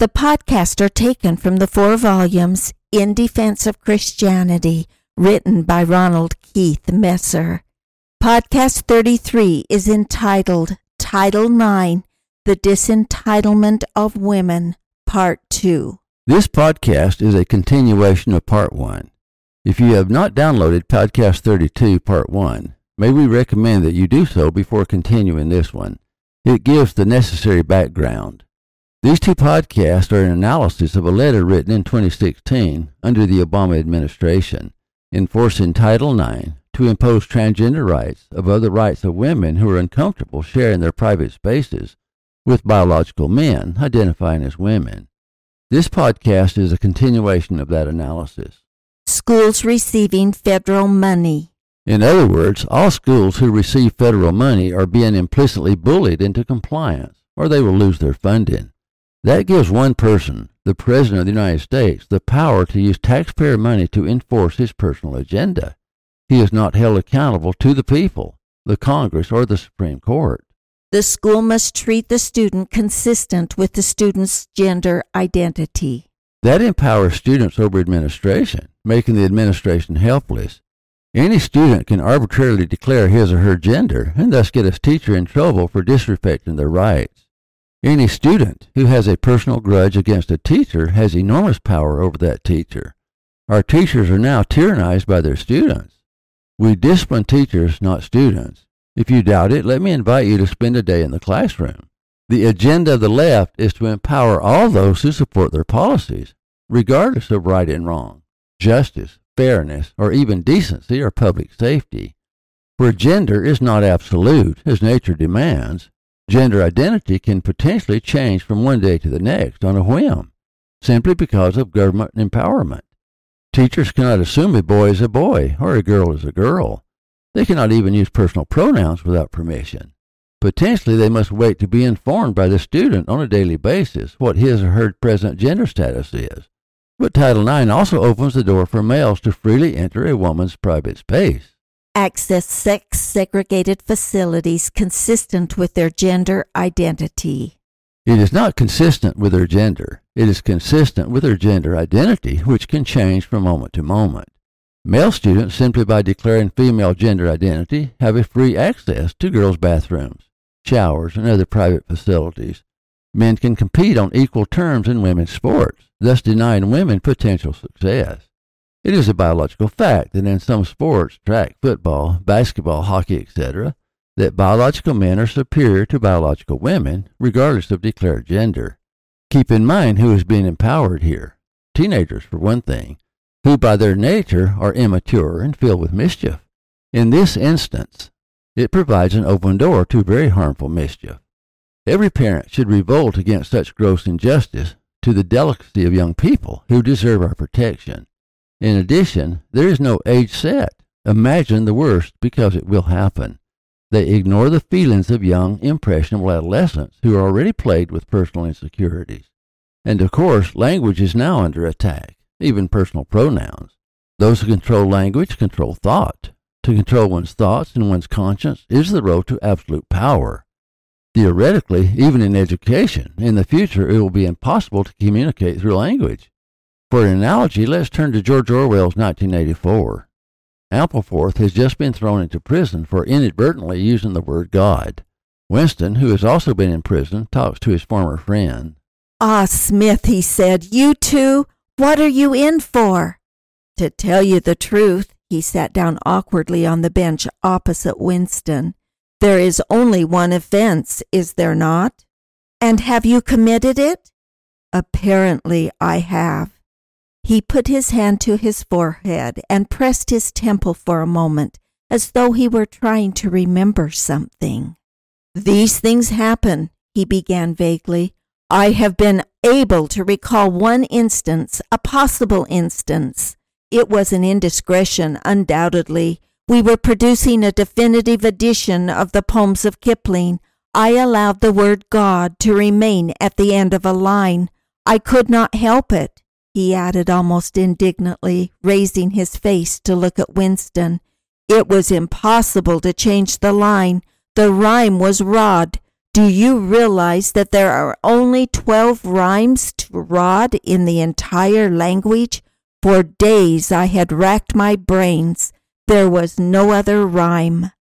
The podcasts are taken from the four volumes In Defense of Christianity, written by Ronald Keith Messer. Podcast 33 is entitled Title IX The Disentitlement of Women, Part 2. This podcast is a continuation of Part 1. If you have not downloaded Podcast 32, Part 1, may we recommend that you do so before continuing this one. It gives the necessary background. These two podcasts are an analysis of a letter written in 2016 under the Obama administration, enforcing Title IX to impose transgender rights above the rights of women who are uncomfortable sharing their private spaces with biological men identifying as women. This podcast is a continuation of that analysis. Schools receiving federal money. In other words, all schools who receive federal money are being implicitly bullied into compliance, or they will lose their funding. That gives one person, the President of the United States, the power to use taxpayer money to enforce his personal agenda. He is not held accountable to the people, the Congress, or the Supreme Court. The school must treat the student consistent with the student's gender identity. That empowers students over administration, making the administration helpless. Any student can arbitrarily declare his or her gender and thus get a teacher in trouble for disrespecting their rights. Any student who has a personal grudge against a teacher has enormous power over that teacher. Our teachers are now tyrannized by their students. We discipline teachers, not students. If you doubt it, let me invite you to spend a day in the classroom. The agenda of the left is to empower all those who support their policies, regardless of right and wrong, justice, fairness, or even decency or public safety. Where gender is not absolute, as nature demands, gender identity can potentially change from one day to the next on a whim, simply because of government empowerment. Teachers cannot assume a boy is a boy or a girl is a girl. They cannot even use personal pronouns without permission. Potentially, they must wait to be informed by the student on a daily basis what his or her present gender status is. But Title IX also opens the door for males to freely enter a woman's private space. Access sex segregated facilities consistent with their gender identity. It is not consistent with their gender. It is consistent with their gender identity, which can change from moment to moment. Male students, simply by declaring female gender identity, have a free access to girls' bathrooms, showers, and other private facilities. Men can compete on equal terms in women's sports thus denying women potential success. It is a biological fact that in some sports, track, football, basketball, hockey, etc., that biological men are superior to biological women, regardless of declared gender. Keep in mind who is being empowered here. Teenagers, for one thing, who by their nature are immature and filled with mischief. In this instance, it provides an open door to very harmful mischief. Every parent should revolt against such gross injustice to the delicacy of young people who deserve our protection. In addition, there is no age set. Imagine the worst because it will happen. They ignore the feelings of young, impressionable adolescents who are already plagued with personal insecurities. And of course, language is now under attack, even personal pronouns. Those who control language control thought. To control one's thoughts and one's conscience is the road to absolute power. Theoretically, even in education, in the future it will be impossible to communicate through language. For an analogy, let's turn to George Orwell's 1984. Ampleforth has just been thrown into prison for inadvertently using the word God. Winston, who has also been in prison, talks to his former friend. Ah, Smith, he said, you too, what are you in for? To tell you the truth, he sat down awkwardly on the bench opposite Winston. There is only one offense, is there not? And have you committed it? Apparently I have. He put his hand to his forehead and pressed his temple for a moment, as though he were trying to remember something. These things happen, he began vaguely. I have been able to recall one instance, a possible instance. It was an indiscretion, undoubtedly. We were producing a definitive edition of the poems of Kipling. I allowed the word God to remain at the end of a line. I could not help it, he added almost indignantly, raising his face to look at Winston. It was impossible to change the line. The rhyme was rod. Do you realize that there are only 12 rhymes to rod in the entire language? For days I had racked my brains. There was no other rhyme.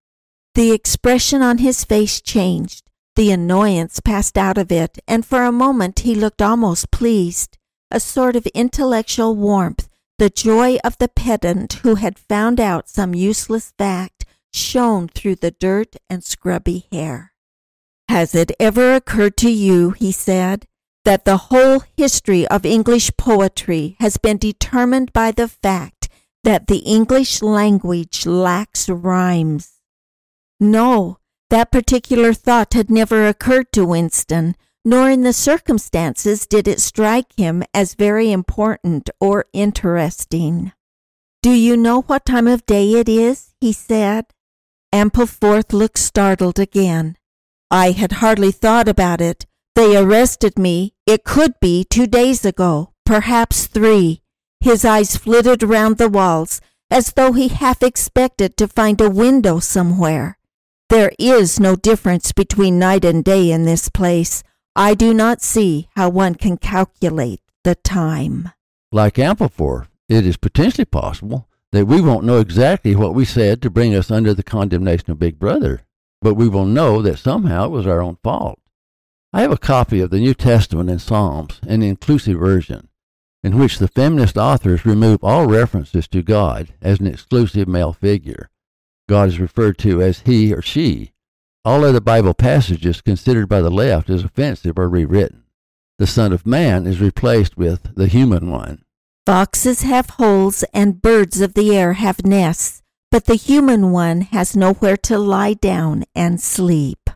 The expression on his face changed. The annoyance passed out of it, and for a moment he looked almost pleased. A sort of intellectual warmth, the joy of the pedant who had found out some useless fact, shone through the dirt and scrubby hair. Has it ever occurred to you, he said, that the whole history of English poetry has been determined by the fact that the English language lacks rhymes? No, that particular thought had never occurred to Winston, nor in the circumstances did it strike him as very important or interesting. Do you know what time of day it is? he said. Ampleforth looked startled again. I had hardly thought about it. They arrested me. It could be two days ago, perhaps three. His eyes flitted round the walls as though he half expected to find a window somewhere. There is no difference between night and day in this place. I do not see how one can calculate the time. Like Ampleforth, it is potentially possible that we won't know exactly what we said to bring us under the condemnation of Big Brother but we will know that somehow it was our own fault. I have a copy of the New Testament and Psalms, an inclusive version, in which the feminist authors remove all references to God as an exclusive male figure. God is referred to as he or she. All other Bible passages considered by the left as offensive are rewritten. The Son of Man is replaced with the human one. Foxes have holes and birds of the air have nests, but the human one has nowhere to lie down and sleep.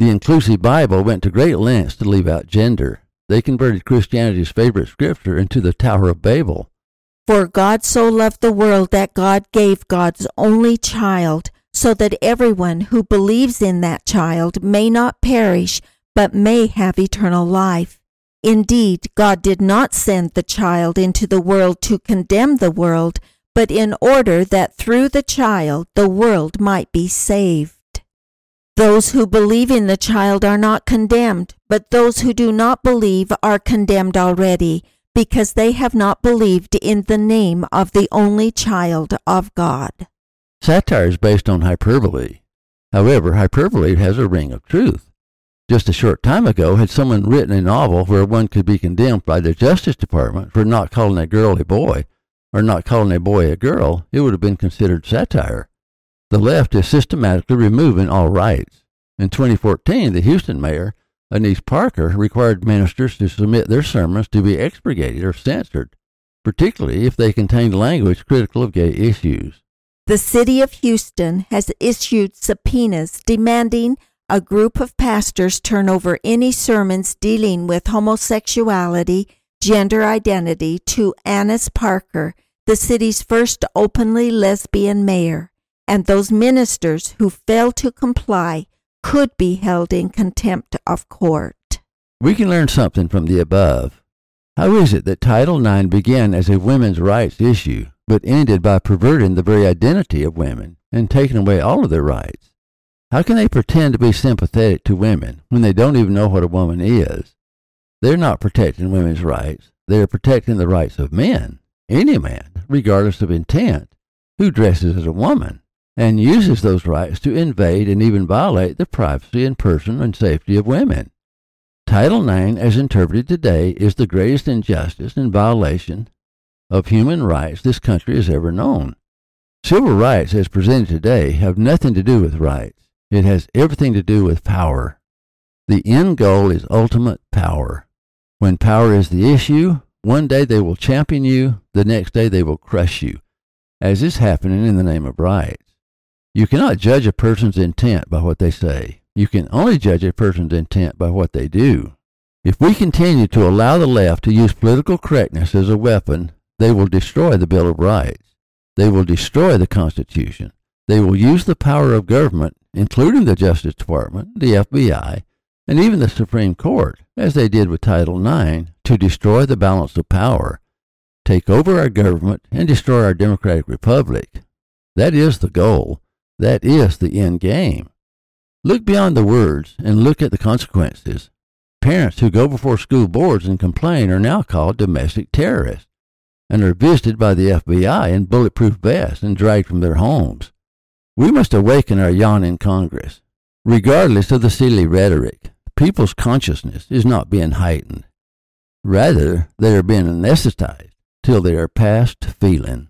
The inclusive Bible went to great lengths to leave out gender. They converted Christianity's favorite scripture into the Tower of Babel. For God so loved the world that God gave God's only child, so that everyone who believes in that child may not perish, but may have eternal life. Indeed, God did not send the child into the world to condemn the world, but in order that through the child the world might be saved. Those who believe in the child are not condemned, but those who do not believe are condemned already, because they have not believed in the name of the only child of God. Satire is based on hyperbole. However, hyperbole has a ring of truth. Just a short time ago, had someone written a novel where one could be condemned by the Justice Department for not calling a girl a boy, or not calling a boy a girl, it would have been considered satire. The left is systematically removing all rights. In 2014, the Houston mayor, Annise Parker, required ministers to submit their sermons to be expurgated or censored, particularly if they contained language critical of gay issues. The city of Houston has issued subpoenas demanding a group of pastors turn over any sermons dealing with homosexuality gender identity to Annise Parker, the city's first openly lesbian mayor, and those ministers who fail to comply could be held in contempt of court. We can learn something from the above. How is it that Title IX began as a women's rights issue, but ended by perverting the very identity of women and taking away all of their rights? How can they pretend to be sympathetic to women when they don't even know what a woman is? They're not protecting women's rights. They're protecting the rights of men, any man, regardless of intent, who dresses as a woman and uses those rights to invade and even violate the privacy and person and safety of women. Title IX, as interpreted today, is the greatest injustice and violation of human rights this country has ever known. Civil rights, as presented today, have nothing to do with rights. It has everything to do with power. The end goal is ultimate power. When power is the issue, one day they will champion you, the next day they will crush you, as is happening in the name of rights. You cannot judge a person's intent by what they say. You can only judge a person's intent by what they do. If we continue to allow the left to use political correctness as a weapon, they will destroy the Bill of Rights. They will destroy the Constitution. They will use the power of government, including the Justice Department, the FBI, and even the Supreme Court, as they did with Title IX, to destroy the balance of power, take over our government, and destroy our democratic republic. That is the goal. That is the end game. Look beyond the words and look at the consequences. Parents who go before school boards and complain are now called domestic terrorists and are visited by the FBI in bulletproof vests and dragged from their homes. We must awaken our yawning Congress. Regardless of the silly rhetoric, people's consciousness is not being heightened. Rather, they are being anesthetized till they are past feeling.